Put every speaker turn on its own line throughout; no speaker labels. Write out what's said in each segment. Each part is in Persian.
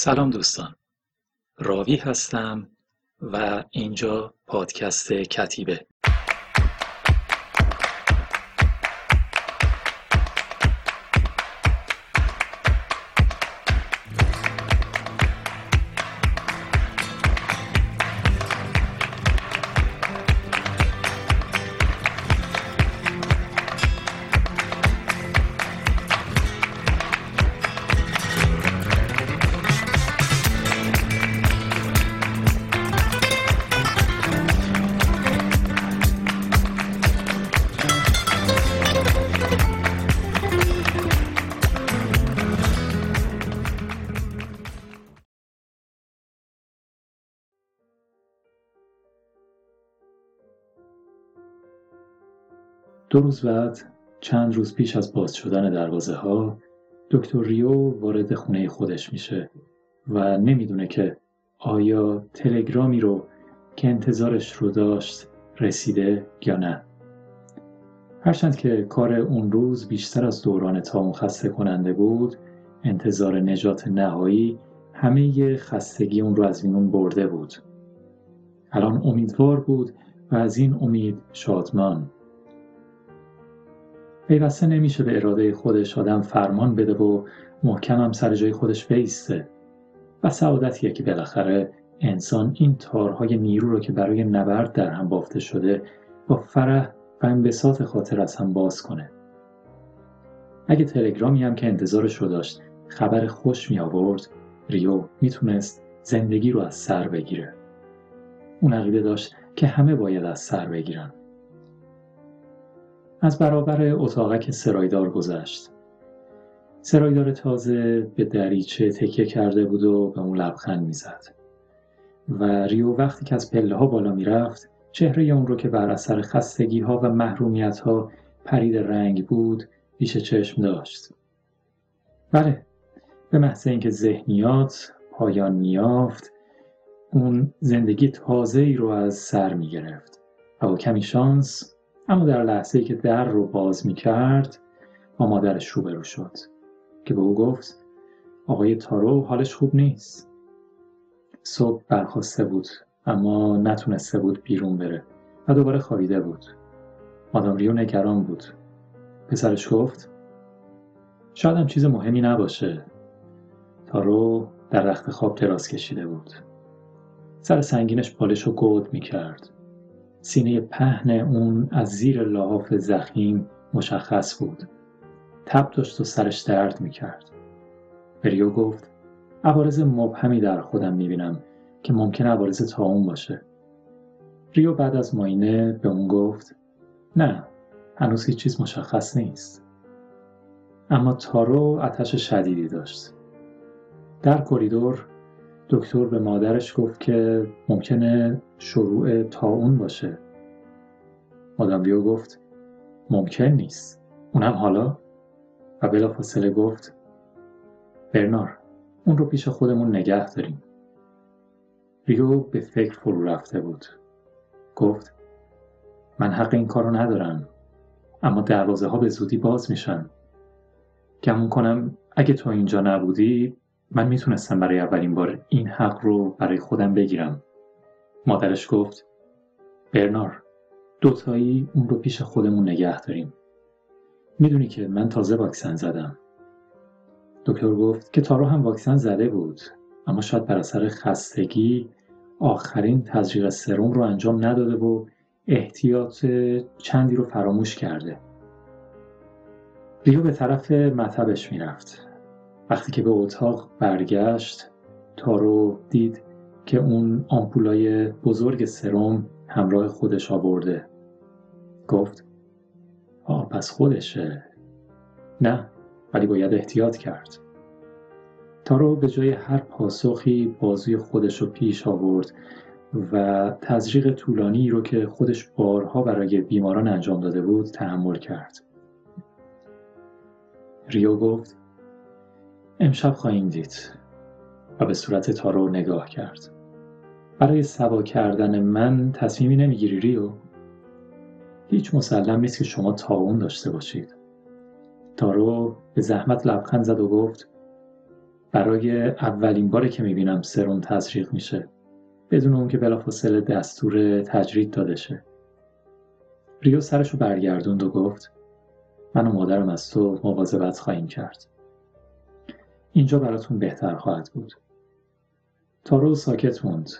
سلام دوستان. راوی هستم و اینجا پادکست کتیبه. دو روز بعد چند روز پیش از باز شدن دروازه ها دکتر ریو وارد خونه خودش میشه و نمی‌دونه که آیا تلگرامی رو که انتظارش رو داشت رسیده یا نه. هرچند که کار اون روز بیشتر از دوران تا خسته کننده بود انتظار نجات نهایی همه خستگی اون رو از میون برده بود. الان امیدوار بود و از این امید شادمان. پیوسته نمیشه به اراده خودش آدم فرمان بده و محکم هم سر جای خودش بیسته. و سعادتیه که بالاخره انسان این تارهای نیرو رو که برای نبرد در هم بافته شده با فرح و انبساط خاطر از هم باز کنه. اگه تلگرامی هم که انتظارش رو داشت خبر خوش می آورد ریو می‌تونست زندگی رو از سر بگیره. اون عقیده داشت که همه باید از سر بگیرن. از برابر اتاقک سرایدار گذشت. سرایدار تازه به دریچه تکیه کرده بود و به اون لبخند می‌زد. و ریو وقتی که از پله ها بالا می‌رفت چهره اون رو که بر اثر خستگی ها و محرومیت ها پرید رنگ بود پیش چشم داشت. بله به محض اینکه ذهنیات پایان میافت اون زندگی تازه ای رو از سر می گرفت و با کمی شانس اما در لحظه ای که در رو باز می کرد با مادرش روبرو شد که به او گفت آقای تارو حالش خوب نیست. صبح برخواسته بود اما نتونسته بود بیرون بره و دوباره خوابیده بود. مادام ریو نگران بود. پسرش گفت شاید هم چیز مهمی نباشه. تارو در رخت خواب دراز کشیده بود. سر سنگینش بالش رو گود می کرد سینه پهن اون از زیر لحاف زخیم مشخص بود. تب داشت و سرش درد می‌کرد. بریو گفت عوارض مبهمی در خودم می‌بینم که ممکن عوارض اون باشه. ریو بعد از ماینه به اون گفت نه هنوز هیچ چیز مشخص نیست. اما تارو آتش شدیدی داشت. در کریدور دکتر به مادرش گفت که ممکنه شروع تاون باشه. مادام لیو گفت ممکن نیست. اونم حالا؟ و بلافاصله گفت برنار اون رو پیش خودمون نگه داریم. ریو به فکر فرو رفته بود. گفت من حق این کارو ندارم اما دروازه ها به زودی باز میشن. گمون کنم اگه تو اینجا نبودی من می‌تونستم برای اولین بار این حق رو برای خودم بگیرم. مادرش گفت برنار دوتایی اون رو پیش خودمون نگه داریم. می‌دونی که من تازه واکسن زدم. دکتر گفت که تارو هم واکسن زده بود اما شاید بر اثر خستگی آخرین تزریق سرم رو انجام نداده و احتیاط چندی رو فراموش کرده. ریو به طرف مطبش می‌رفت. وقتی که به اتاق برگشت تارو دید که اون آمپولای بزرگ سرم همراه خودش آورده. گفت آه پس خودشه. نه ولی باید احتیاط کرد. تارو به جای هر پاسخی بازوی خودش رو پیش آورد و تزریق طولانی رو که خودش بارها برای بیماران انجام داده بود تحمل کرد. ریو گفت امشب خواهیم دید. و به صورت تارو نگاه کرد. برای سوا کردن من تصمیمی نمی‌گیری ریو؟ هیچ مسلم نیست که شما تاون داشته باشید. تارو به زحمت لبخند زد و گفت برای اولین باره که می‌بینم سرم تزریق میشه بدون اون که بلافاصله دستور تجرید داده شه. ریو سرش رو برگردوند و گفت من و مادرم از تو مواظبت خواهیم کرد. اینجا براتون بهتر خواهد بود. تارو ساکت موند.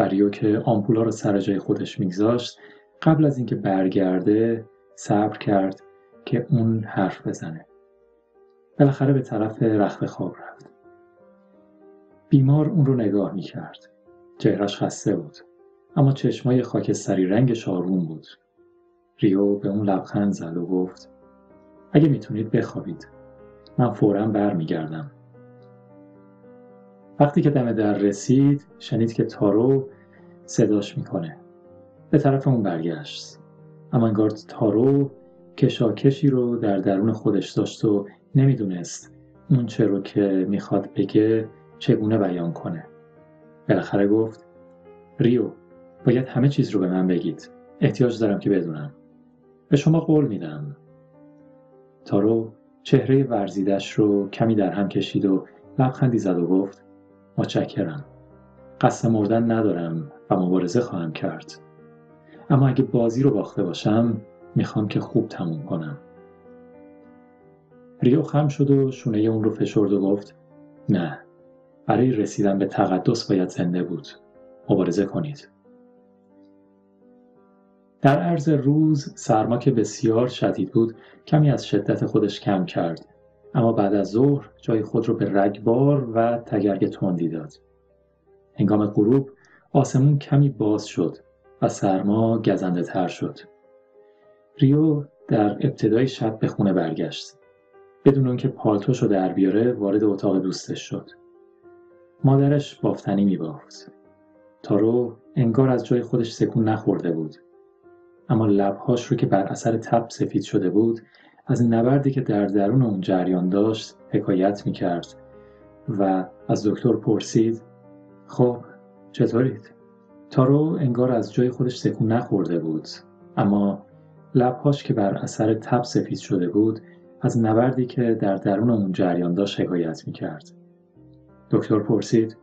و ریو که آمپولا رو سر جای خودش میگذاشت. قبل از اینکه برگرده صبر کرد که اون حرف بزنه. بالاخره به طرف رخت خواب رفت. بیمار اون رو نگاه می‌کرد. چهرش خسته بود. اما چشمای خاکستری رنگ شارون بود. ریو به اون لبخند زد و گفت اگه می‌تونید بخوابید. من فورا برمیگردم. وقتی که دم در رسید شنید که تارو صداش می‌کنه. به طرف اون برگشت. اما انگار تارو کشاکشی رو در درون خودش داشت و نمی‌دونست اون چه رو که می‌خواد بگه چگونه بیان کنه. بالاخره گفت ریو باید همه چیز رو به من بگید. احتیاج دارم که بدونم. به شما قول میدم. تارو چهره ورزیدش رو کمی در هم کشید و لبخندی زد و گفت متشکرم. قصد مردن ندارم و مبارزه خواهم کرد. اما اگه بازی رو باخته باشم می‌خوام که خوب تموم کنم. ریو خم شد و شونه اون رو فشرد و گفت نه برای رسیدن به تقدس باید زنده بود. مبارزه کنید. در عرض روز سرما که بسیار شدید بود کمی از شدت خودش کم کرد. اما بعد از ظهر جای خود را به رگبار و تگرگ تندی داد. هنگام غروب آسمون کمی باز شد و سرما گزنده تر شد. ریو در ابتدای شب به خونه برگشت. بدون اون که پالتوشو در بیاره وارد اتاق دوستش شد. مادرش بافتنی میبافت تارو انگار از جای خودش سکون نخورده بود. اما لبهاش رو که بر اثر تب سفید شده بود از نبردی که در درون اون جریان داشت حکایت می‌کرد و از دکتر پرسید خب چطورید؟ تارو انگار از جای خودش سکون نخورده بود اما لبهاش که بر اثر تب سفید شده بود از نبردی که در درون اون جریان داشت حکایت می‌کرد دکتر پرسید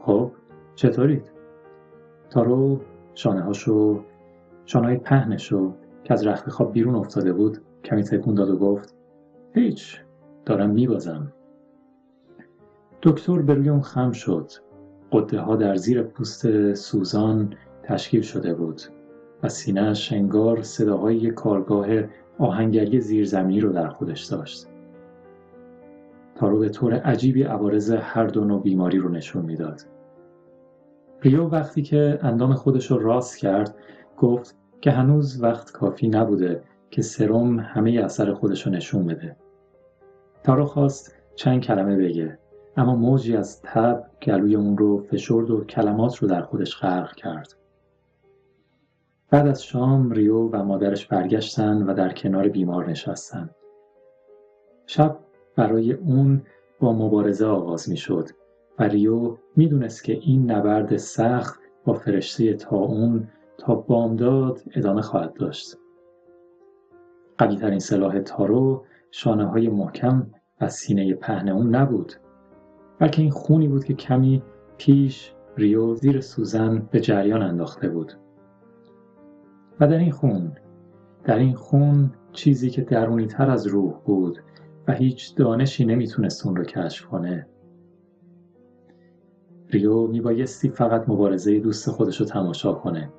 خب چطورید؟ تارو شانه هاشو شانه پهنشو که از رخت خواب بیرون افتاده بود کمی تکون داد و گفت هیچ دارم میبازم. دکتر به روی اون خم شد. قده ها در زیر پوست سوزان تشکیل شده بود و سینهش انگار صداهای کارگاه آهنگری زیرزمینی رو در خودش داشت. تارو به طور عجیبی عوارض هر دو نوع بیماری رو نشون می‌داد. ریو وقتی که اندام خودش رو راست کرد گفت که هنوز وقت کافی نبوده که سرم همه اثر خودش رو نشون بده. تارو خواست چند کلمه بگه اما موجی از تب گلوی اون رو فشرد و کلمات رو در خودش غرق کرد. بعد از شام ریو و مادرش برگشتن و در کنار بیمار نشستن. شب برای اون با مبارزه آغاز می شد و ریو می دونست که این نبرد سخت با فرشته تا اون تا بامداد ادامه خواهد داشت. قویترین سلاح تارو شانه های محکم و سینه پهن اون نبود. بلکه این خونی بود که کمی پیش ریو زیر سوزن به جریان انداخته بود. و در این خون در این خون چیزی که درونی تر از روح بود و هیچ دانشی نمی‌تونست اون رو کشف کنه. ریو میبایستی فقط مبارزه دوست خودش رو تماشا کنه.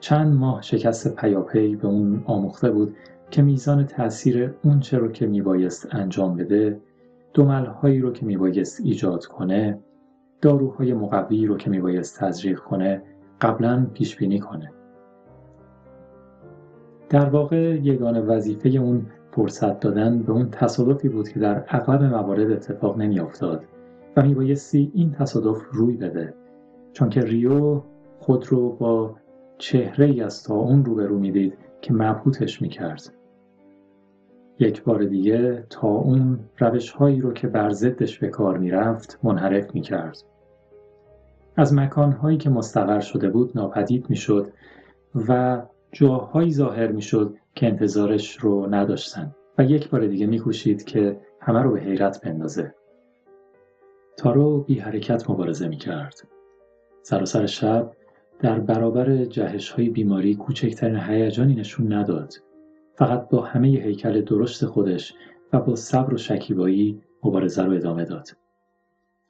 چند ماه شکست پیاپی به اون آموخته بود که میزان تاثیر اون چه رو که میبایست انجام بده هایی رو که میبایست ایجاد کنه داروهای مقوی رو که میبایست تزریق کنه قبلا پیش بینی کنه. در واقع یگان وظیفه اون فرصت دادن به اون تصادفی بود که در اغلب موارد اتفاق نمیافتاد و میبایستی این تصادف روی بده چون که ریو خود رو با چهره ای از تا اون روبرو می‌دید که مبهوتش می‌کرد. یک بار دیگه تا اون روش هایی رو که بر ضدش به کار می‌رفت منحرف می‌کرد از مکانهایی که مستقر شده بود ناپدید می‌شد و جاهایی ظاهر می‌شد که انتظارش رو نداشتن و یک بار دیگه میکوشید که همه رو به حیرت بندازه تارو بی حرکت مبارزه می کرد. سراسر شب در برابر جهش های بیماری کوچکترین هیجانی نشون نداد. فقط با همه هیکل درشت خودش و با صبر و شکیبایی مبارزه رو ادامه داد.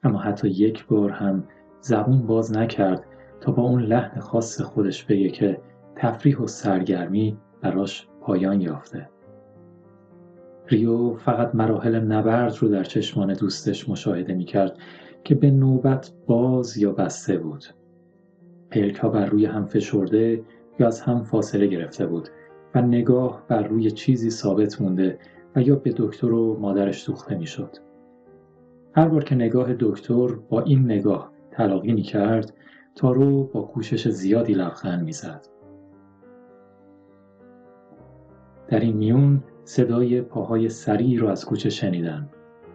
اما حتی یک بار هم زبون باز نکرد تا با اون لحن خاص خودش بگه که تفریح و سرگرمی براش پایان یافته. ریو فقط مراحل نبرد رو در چشمان دوستش مشاهده می کرد که به نوبت باز یا بسته بود. پلک ها بر روی هم فشرده یا از هم فاصله گرفته بود و نگاه بر روی چیزی ثابت مونده و یا به دکتر و مادرش دوخته می شد. هر بار که نگاه دکتر با این نگاه تلاقی می کرد تارو با کوشش زیادی لبخند می زد. در این میون صدای پاهای سریعی رو از کوچه شنیدن.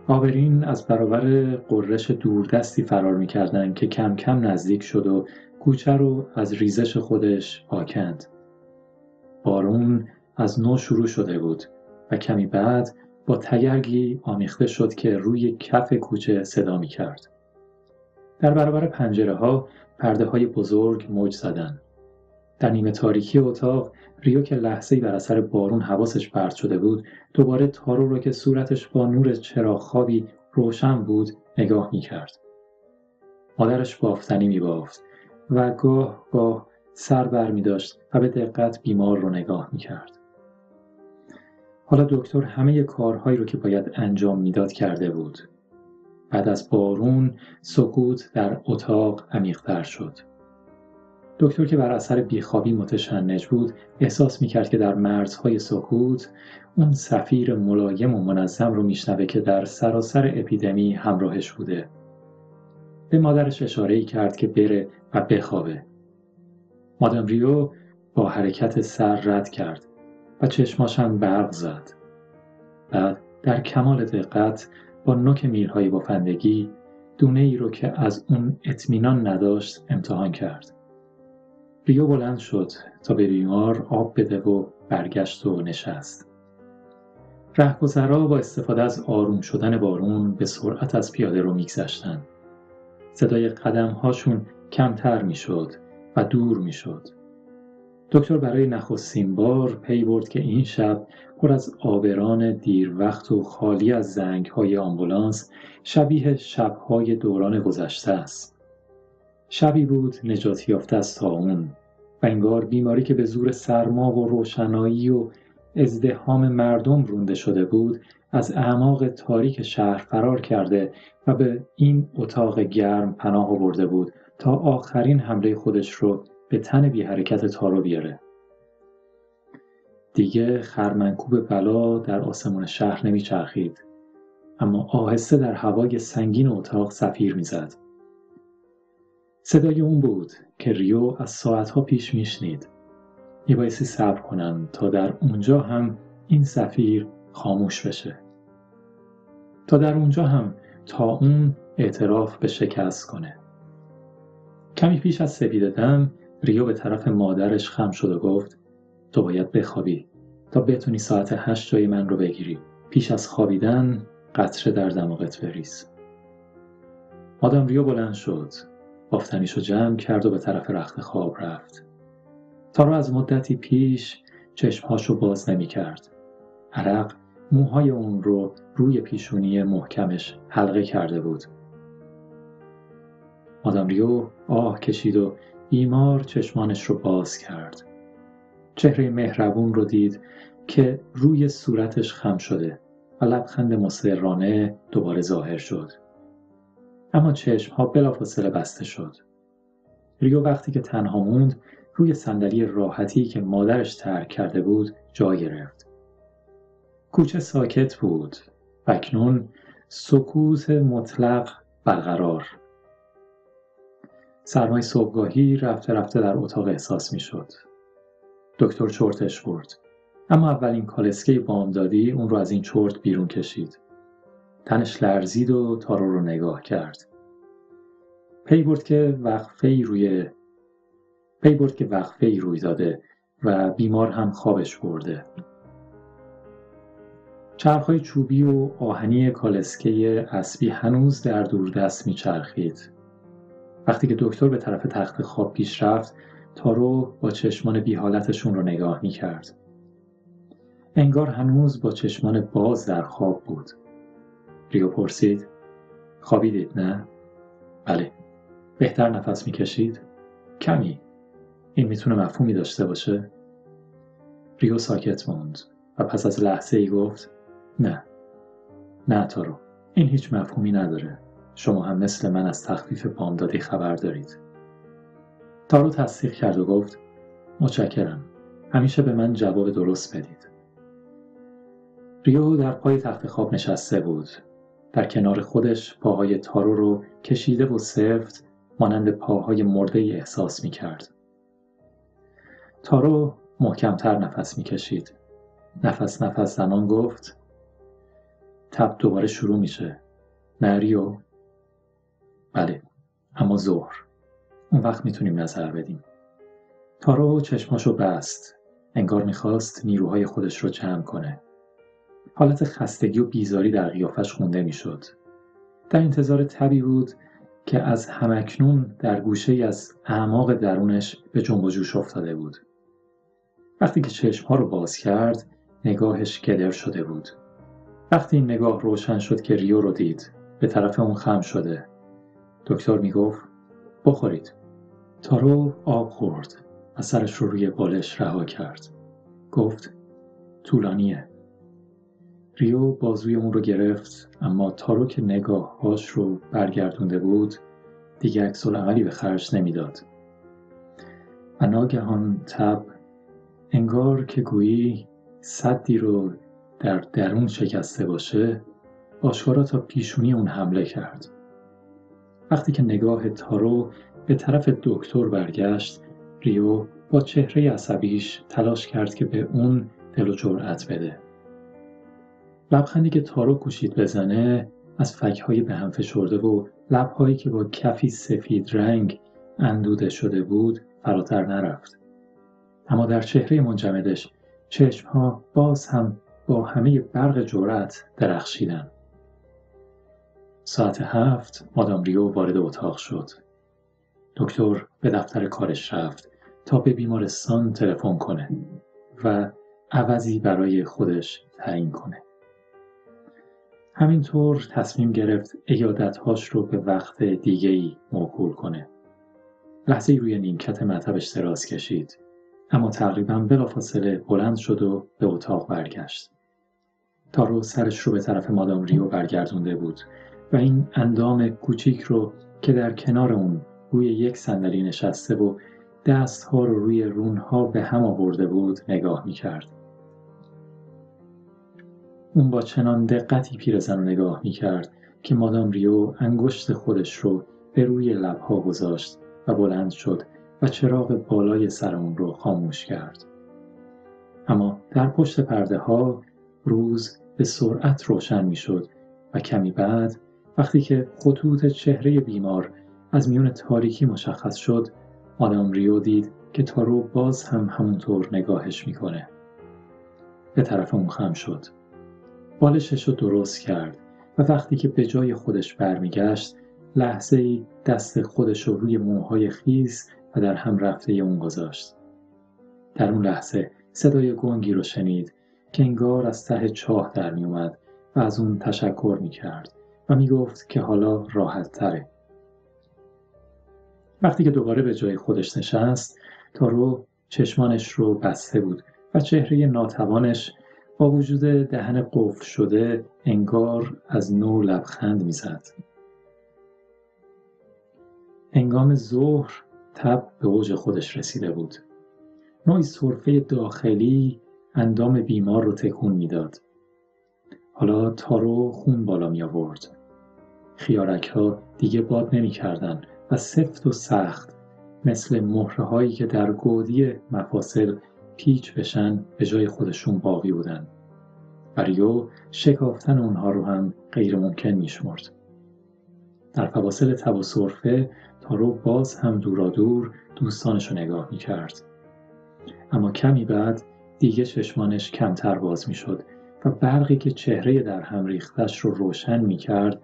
آبرین از برابر قررش دوردستی فرار می‌کردند که کم کم نزدیک شد و کوچه رو از ریزش خودش پاکند. بارون از نو شروع شده بود و کمی بعد با تگرگی آمیخته شد که روی کف کوچه صدا می کرد. در برابر پنجره ها پرده های بزرگ موج زدن. در نیمه تاریکی اتاق ریو که لحظه‌ای بر اثر بارون حواسش پرت شده بود دوباره تارو را که صورتش با نور چراغ خوابی روشن بود نگاه می کرد. مادرش بافتنی می بافت و گاه گاه سر بر می داشت و به دقت بیمار رو نگاه می کرد. حالا دکتر همه کارهایی رو که باید انجام می‌داد کرده بود. بعد از بارون سکوت در اتاق عمیقتر شد. دکتر که بر اثر بیخوابی متشنج بود احساس می‌کرد که در مرزهای سکوت اون سفیر ملایم و منظم رو میشنوه که در سراسر اپیدمی همراهش بوده. به مادرش اشاره کرد که بره و بخوابه. مادام ریو با حرکت سر رد کرد و چشماشم برق زد. بعد در کمال دقت با نوک میلهای بافندگی دونه ای رو که از اون اطمینان نداشت امتحان کرد. ریو بلند شد تا به بیمار آب بده و برگشت و نشست. رهگذرا با استفاده از آروم شدن بارون به سرعت از پیاده رو میگذشتند. صدای قدم هاشون کمتر می‌شد و دور می‌شد. دکتر برای نخستین بار پی برد که این شب پر از آبران دیر وقت و خالی از زنگ های آمبولانس شبیه شبهای دوران گذشته است. شبی بود نجات یافته از تاون و انگار بیماری که به زور سرما و روشنایی و ازدهام مردم رونده شده بود از اعماق تاریک شهر فرار کرده و به این اتاق گرم پناه آورده بود تا آخرین حمله خودش رو به تن بی حرکت تارو بیاره. دیگه خرمنکوب بلا در آسمان شهر نمیچرخید اما آهسته در هوای سنگین اتاق سفیر می‌زد. صدای اون بود که ریو از ساعتها پیش میشنید. میبایستی صبر کنن تا در اونجا هم این سفیر خاموش بشه. تا در اونجا هم تا اون اعتراف به شکست کنه. کمی پیش از سپیده دم ریو به طرف مادرش خم شد و گفت تو باید بخوابی تا بتونی ساعت هشت جای من رو بگیری. پیش از خوابیدن قطره در دماغت بریز. مادام ریو بلند شد. بافتنیشو جمع کرد و به طرف رخت خواب رفت. تارو از مدتی پیش چشمهاشو باز نمی کرد. عرق موهای اون رو روی پیشونی محکمش حلقه کرده بود. مادام ریو آه کشید و بیمار چشمانش رو باز کرد. چهره مهربون رو دید که روی صورتش خم شده و لبخند مسررانه دوباره ظاهر شد. اما چشم ها بلافاصله بسته شد. ریو وقتی که تنها موند روی صندلی راحتی که مادرش ترک کرده بود جا گرفت. کوچه ساکت بود و اکنون سکوت مطلق برقرار. سرمای صبحگاهی رفته رفته در اتاق احساس می شد. دکتر چرتش برد. اما اولین کالسکه بامدادی اون رو از این چرت بیرون کشید. تنش لرزید و تارو رو نگاه کرد. پی برد که وقفه ای روی پی برد که وقفه ای روی داده و بیمار هم خوابش برده. چرخهای چوبی و آهنی کالسکه اسبی هنوز در دوردست میچرخید وقتی که دکتر به طرف تخت خواب پیش رفت تارو با چشمان بی حالتشون رو نگاه می کرد. انگار هنوز با چشمان باز در خواب بود. ریو پرسید خوابیدید نه؟ بله. بهتر نفس می‌کشید؟ کمی. این می‌تونه مفهومی داشته باشه؟ ریو ساکت موند و پس از لحظه ای گفت نه. نه تارو. این هیچ مفهومی نداره. شما هم مثل من از تخفیف بامدادی خبر دارید. تارو تصدیق کرد و گفت متشکرم. همیشه به من جواب درست بدید. ریو در پای تخت خواب نشسته بود. در کنار خودش پاهای تارو رو کشیده و سفت مانند پاهای مرده احساس می کرد. تارو محکمتر نفس می کشید. نفس نفس زنان گفت تب دوباره شروع میشه. نه ریو؟ بله. اما ظهر. اون وقت می‌تونیم نظر بدیم. تارو چشماشو بست. انگار می‌خواست نیروهای خودش رو جمع کنه. حالت خستگی و بیزاری در قیافش خونده می‌شد. در انتظار تبی بود که از همکنون در گوشه ای از اعماق درونش به جنب و جوش افتاده بود. وقتی که چشمها رو باز کرد نگاهش گدر شده بود. وقتی این نگاه روشن شد که ریو رو دید به طرف اون خم شده. دکتر می‌گفت بخورید. تارو آب خورد و سرش رو روی بالش رها کرد. گفت طولانیه. ریو بازوی اون رو گرفت اما تارو که نگاههاش رو برگردونده بود دیگه عکس عملی به خرج نمی‌داد. و ناگهان تب انگار که گویی صدی رو در درون شکسته باشه آشکارا تا پیشونی اون حمله کرد. وقتی که نگاه تارو به طرف دکتر برگشت ریو با چهره عصبیش تلاش کرد که به اون دل و جرأت بده. لبخندی که تارو کوشید بزنه از فکهای به هم فشرده و لبهایی که با کفی سفید رنگ اندوده شده بود فراتر نرفت. اما در چهره منجمدش چشمها باز هم با همه برق جرأت درخشیدن. ساعت هفت مادام ریو وارد اتاق شد دکتر به دفتر کارش رفت تا به بیمارستان تلفن کنه و عوضی برای خودش تعیین کنه همینطور تصمیم گرفت ایادتهاش رو به وقت دیگه ای موکول کنه. لحظه روی نیمکت مطبش دراز کشید. اما تقریبا بلافاصله بلند شد و به اتاق برگشت. تارو سرش رو به طرف مادام ریو برگردونده بود و این اندام کوچیک رو که در کنار اون روی یک صندلی نشسته و دستها رو روی رونها به هم آورده بود نگاه می کرد. اون با چنان دقتی پیرزن رو نگاه می کرد که مادام ریو انگشت خودش رو به روی لبها گذاشت و بلند شد و چراغ بالای سر اون رو خاموش کرد. اما در پشت پرده ها روز به سرعت روشن می شد و کمی بعد وقتی که خطوط چهره بیمار از میون تاریکی مشخص شد مادام ریو دید که تارو باز هم همونطور نگاهش می‌کنه. به طرف اون خم شد. بالشش رو درست کرد و وقتی که به جای خودش برمیگشت لحظه ای دست خودش رو روی موهای خیز و در هم رفته اون گذاشت. در اون لحظه صدای گنگی رو شنید که انگار از ته چاه در می اومد و از اون تشکر می کرد و می گفت که حالا راحت تره. وقتی که دوباره به جای خودش نشست تارو چشمانش رو بسته بود و چهره ناتوانش با وجود دهن قفل شده انگار از نو لبخند می‌زد. هنگام ظهر تب به اوج خودش رسیده بود. نوعی صرفه داخلی اندام بیمار رو تکون می‌داد. حالا تارو خون بالا می آورد. خیارک ها دیگه باد نمی کردن و سفت و سخت مثل مهره هایی که در گودی مفاصل پیچ بشن به جای خودشون باقی بودن. و ریو شکافتن اونها رو هم غیر ممکن میشمرد. در فواصل تب و صرفه تارو باز هم دورا دور دوستانش رو نگاه می کرد. اما کمی بعد دیگه چشمانش کمتر باز می شد و برقی که چهره در هم ریختش رو روشن می کرد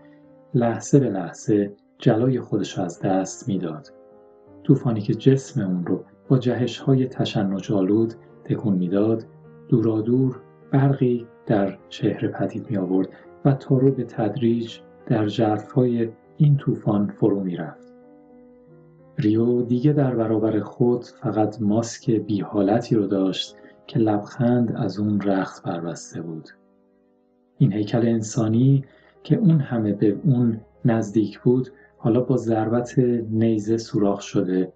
لحظه به لحظه جلای خودش از دست می‌داد. طوفانی که جسم اون رو با جهش های تشنج آلود تکون می‌داد دورادور برقی در چهره پدید می آورد و تارو به تدریج در های این طوفان فرو می رفت. ریو دیگه در برابر خود فقط ماسک بی حالتی رو داشت که لبخند از اون رخت بربسته بود. این هیکل انسانی که اون همه به اون نزدیک بود حالا با ضربت نیزه سوراخ شده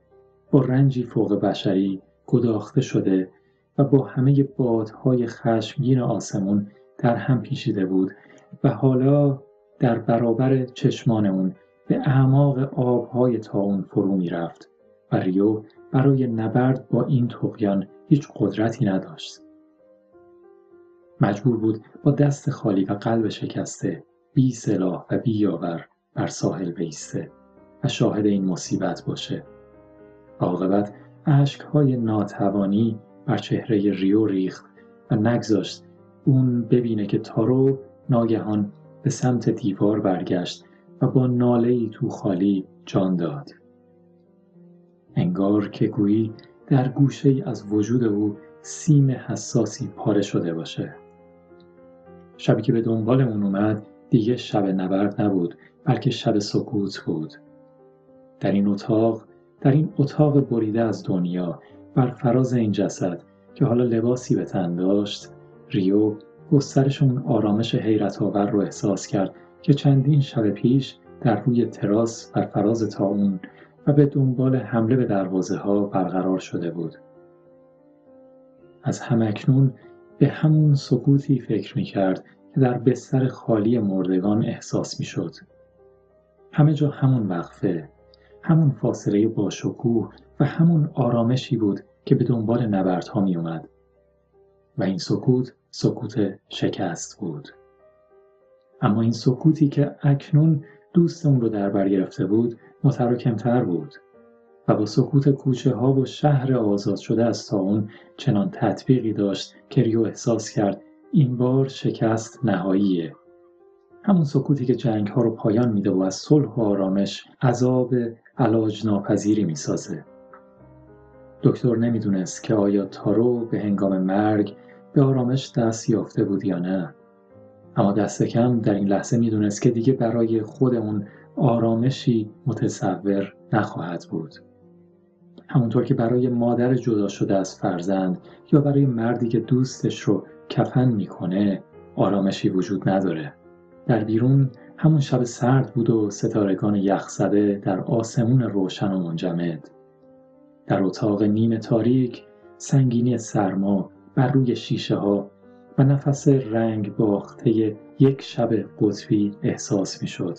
با رنجی فوق بشری گداخته شده و با همه بادهای خشمگین آسمون در هم پیچیده بود و حالا در برابر چشمان اون به اعماق آبهای تاون فرو می رفت و ریو برای نبرد با این تقیان هیچ قدرتی نداشت. مجبور بود با دست خالی و قلب شکسته بی سلاح و بی یاور بر ساحل بیسته و شاهد این مصیبت باشه. عاقبت اشکهای ناتوانی بر چهره ریو ریخت و نگذاشت اون ببینه که تارو ناگهان به سمت دیوار برگشت و با ناله ای تو خالی جان داد. انگار که گویی در گوشه ای از وجود او سیم حساسی پاره شده باشه. شبی که به دنبال اون اومد دیگه شب نبرد نبود بلکه شب سکوت بود. در این اتاق در این اتاق بریده از دنیا بر فراز این جسد که حالا لباسی به تن داشت ریو گسترش اون آرامش حیرت آور رو احساس کرد که چندین شب پیش در روی تراس بر فراز تاون و به دنبال حمله به دروازه ها برقرار شده بود. از همکنون به همون سکوتی فکر می کرد که در بستر خالی مردگان احساس می شد. همه جا همون وقفه، همون فاصله باشکوه و همون آرامشی بود که به دنبال نبردها می اومد. و این سکوت سکوت شکست بود. اما این سکوتی که اکنون دوست اون رو در بر گرفته بود متراکمتر بود و با سکوت کوچه ها و شهر آزاد شده از اون چنان تطبیقی داشت که ریو احساس کرد این بار شکست نهاییه. همون سکوتی که جنگ ها رو پایان میده و از صلح و آرامش عذاب علاج ناپذیری می‌سازه. دکتر نمی‌دونست که آیا تارو به هنگام مرگ به آرامش دست یافته بود یا نه. اما دست کم در این لحظه می‌دونست که دیگه برای خود اون آرامشی متصور نخواهد بود. همونطور که برای مادر جدا شده از فرزند یا برای مردی که دوستش رو کفن می‌کنه آرامشی وجود نداره در بیرون همون شب سرد بود و ستارگان یخزده در آسمون روشن و منجمد در اتاق نیمه تاریک سنگینی سرما بر روی شیشه ها و نفس رنگ باخته یک شب قطبی احساس می شد.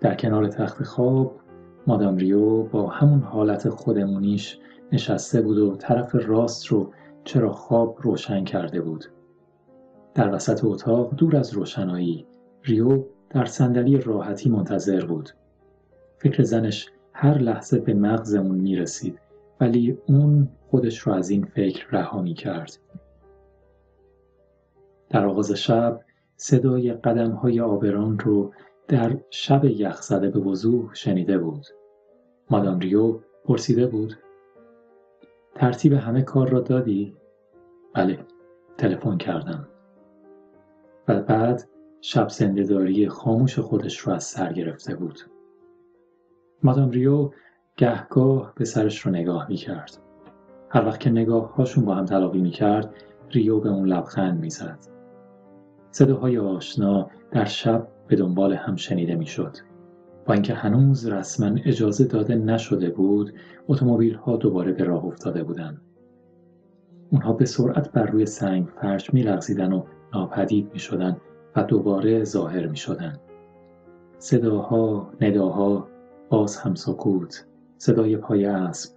در کنار تخت خواب مادام ریو با همون حالت خودمونیش نشسته بود و طرف راست رو چرا خواب روشن کرده بود. در وسط اتاق دور از روشنایی ریو در صندلی راحتی منتظر بود. فکر زنش هر لحظه به مغز اون می رسید ولی اون خودش رو از این فکر رها می کرد. در آغاز شب صدای قدم های آبران رو در شب یخزده به وضوح شنیده بود. مادام ریو پرسیده بود ترتیب همه کار را دادی؟ بله تلفن کردم و بعد شب زندهداری خاموش خودش رو از سر گرفته بود مادام ریو گهگاه به سرش رو نگاه می کرد. هر وقت که نگاه هاشون با هم تلاقی می کرد ریو به اون لبخند می زد. صداهای آشنا در شب به دنبال هم شنیده می شد. با اینکه هنوز رسما اجازه داده نشده بود اتومبیل ها دوباره به راه افتاده بودند. اونها به سرعت بر روی سنگ فرش می لغزیدن و ناپدید می شدن و دوباره ظاهر می شدن. صداها، نداها، باز هم سکوت، صدای پای اسب،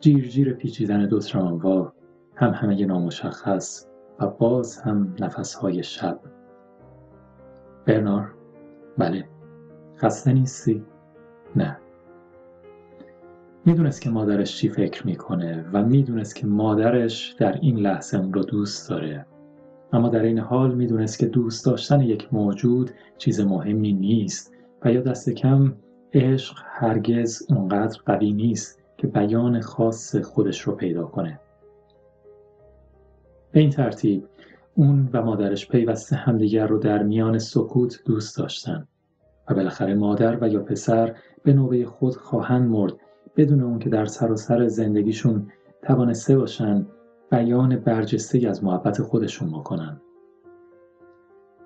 جیر جیر پیچیدن دو تراموا، هم همه نامشخص و باز هم نفسهای شب. برنار بله خسته نیستی؟ نه می‌دونست که مادرش چی فکر می‌کنه و می‌دونست که مادرش در این لحظه اون رو دوست داره اما در این حال می‌دونست که دوست داشتن یک موجود چیز مهمی نیست و یا دست کم عشق هرگز اونقدر قوی نیست که بیان خاص خودش رو پیدا کنه. به این ترتیب اون و مادرش پیوسته همدیگر رو در میان سکوت دوست داشتن و بالاخره مادر و یا پسر به نوبه خود خواهند مرد بدون اون که در سراسر زندگیشون توانسته باشن بیان برجسته از محبت خودشون بکنن.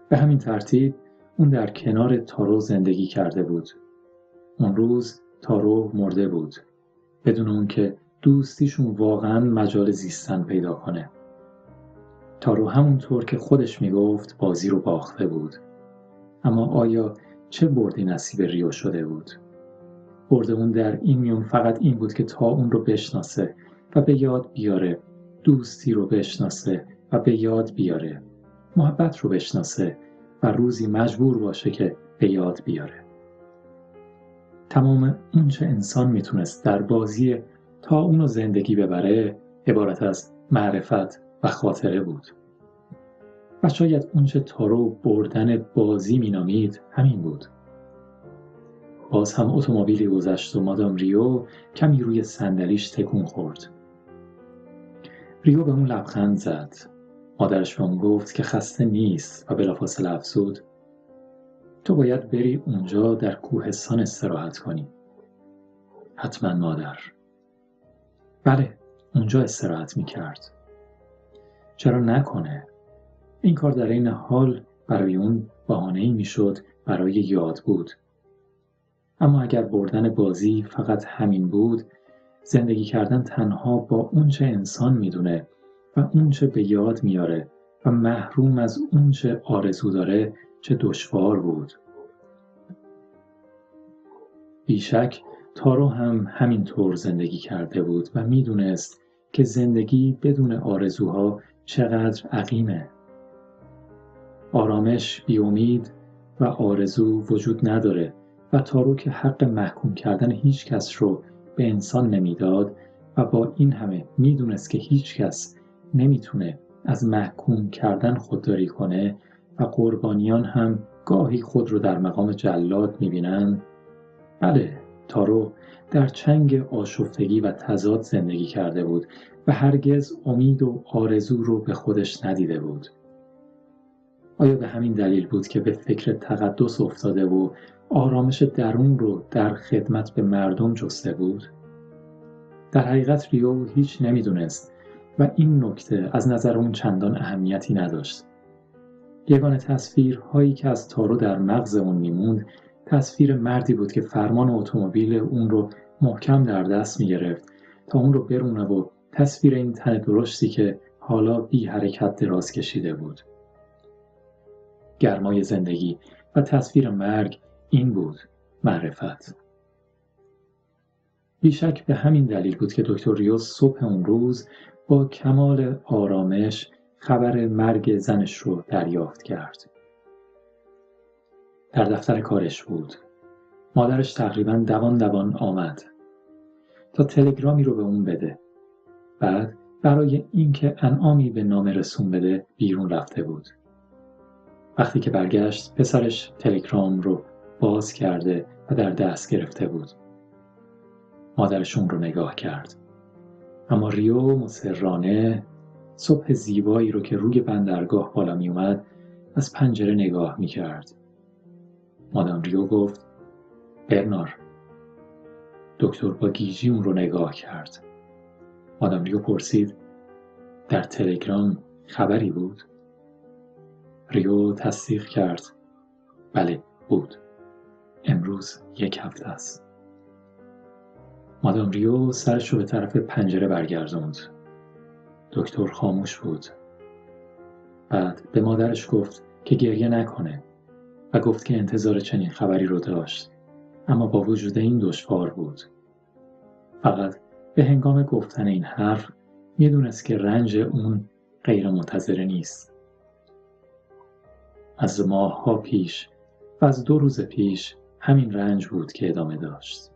به همین ترتیب اون در کنار تارو زندگی کرده بود. اون روز تارو مرده بود. بدون اون که دوستیشون واقعا مجال زیستن پیدا کنه. تارو همونطور که خودش می‌گفت بازی رو باخته بود. اما آیا چه بردی نصیب ریو شده بود؟ برد اون در این میون فقط این بود که تا اون رو بشناسه و به یاد بیاره دوستی رو بشناسه و به یاد بیاره محبت رو بشناسه و روزی مجبور باشه که به یاد بیاره تمام اونچه انسان می‌تونست در بازی تا اونو زندگی ببره عبارت از معرفت و خاطره بود شاید اونچه تارو بردن بازی مینامید همین بود. باز هم اتومبیلی گذشت و مادام ریو کمی روی صندلیش تکون خورد. ریو به اون لبخند زد. مادرش به اون گفت که خسته نیست و بلافاصله افزود. تو باید بری اونجا در کوهستان استراحت کنی. حتما مادر. بله اونجا استراحت می کرد چرا نکنه؟ این کار در این حال برای اون بهانه می شد برای یاد بود. اما اگر بردن بازی فقط همین بود زندگی کردن تنها با اونچه انسان می‌دونه و اونچه به یاد میاره و محروم از اونچه آرزو داره چه دشوار بود. بیشک تارو هم همینطور زندگی کرده بود و می‌دونست که زندگی بدون آرزوها چقدر عقیمه. آرامش بیامید و آرزو وجود نداره و تارو که حق محکوم کردن هیچ کس رو به انسان نمی‌داد و با این همه می‌دونست که هیچ کس نمی‌تونه از محکوم کردن خودداری کنه و قربانیان هم گاهی خود رو در مقام جلاد می‌بینن. بله تارو در چنگ آشفتگی و تضاد زندگی کرده بود و هرگز امید و آرزو رو به خودش ندیده بود. آیا به همین دلیل بود که به فکر تقدس افتاده و آرامش درون رو در خدمت به مردم جسته بود؟ در حقیقت ریو هیچ نمی‌دونست و این نکته از نظر اون چندان اهمیتی نداشت. یگان تصویرهایی که از تارو در مغز اون میموند تصویر مردی بود که فرمان اتومبیل اون رو محکم در دست می‌گرفت تا اون رو برونه و تصویر این تن درشتی که حالا بی حرکت دراز کشیده بود. گرمای زندگی و تصویر مرگ این بود معرفت. بیشک به همین دلیل بود که دکتر ریوس صبح اون روز با کمال آرامش خبر مرگ زنش رو دریافت کرد. در دفتر کارش بود. مادرش تقریبا دوان دوان آمد. تا تلگرامی رو به اون بده. بعد برای اینکه انعامی به نامه رسون بده بیرون رفته بود. وقتی که برگشت پسرش تلگرام رو باز کرده و در دست گرفته بود مادرشون رو نگاه کرد اما ریو مسررانه صبح زیبایی رو که روی بندرگاه بالا می اومد از پنجره نگاه می کرد. مادام ریو گفت برنار دکتر با گیجی اون رو نگاه کرد. مادام ریو پرسید در تلگرام خبری بود؟ ریو تصدیق کرد. بله بود. امروز یک هفته است. مادام ریو سرش رو به طرف پنجره برگردوند دکتر خاموش بود. بعد به مادرش گفت که گریه نکنه و گفت که انتظار چنین خبری رو داشت. اما با وجود این دشوار بود. فقط به هنگام گفتن این حرف می‌دونست که رنج اون غیر منتظره نیست. از ماه ها پیش و از دو روز پیش همین رنج بود که ادامه داشت.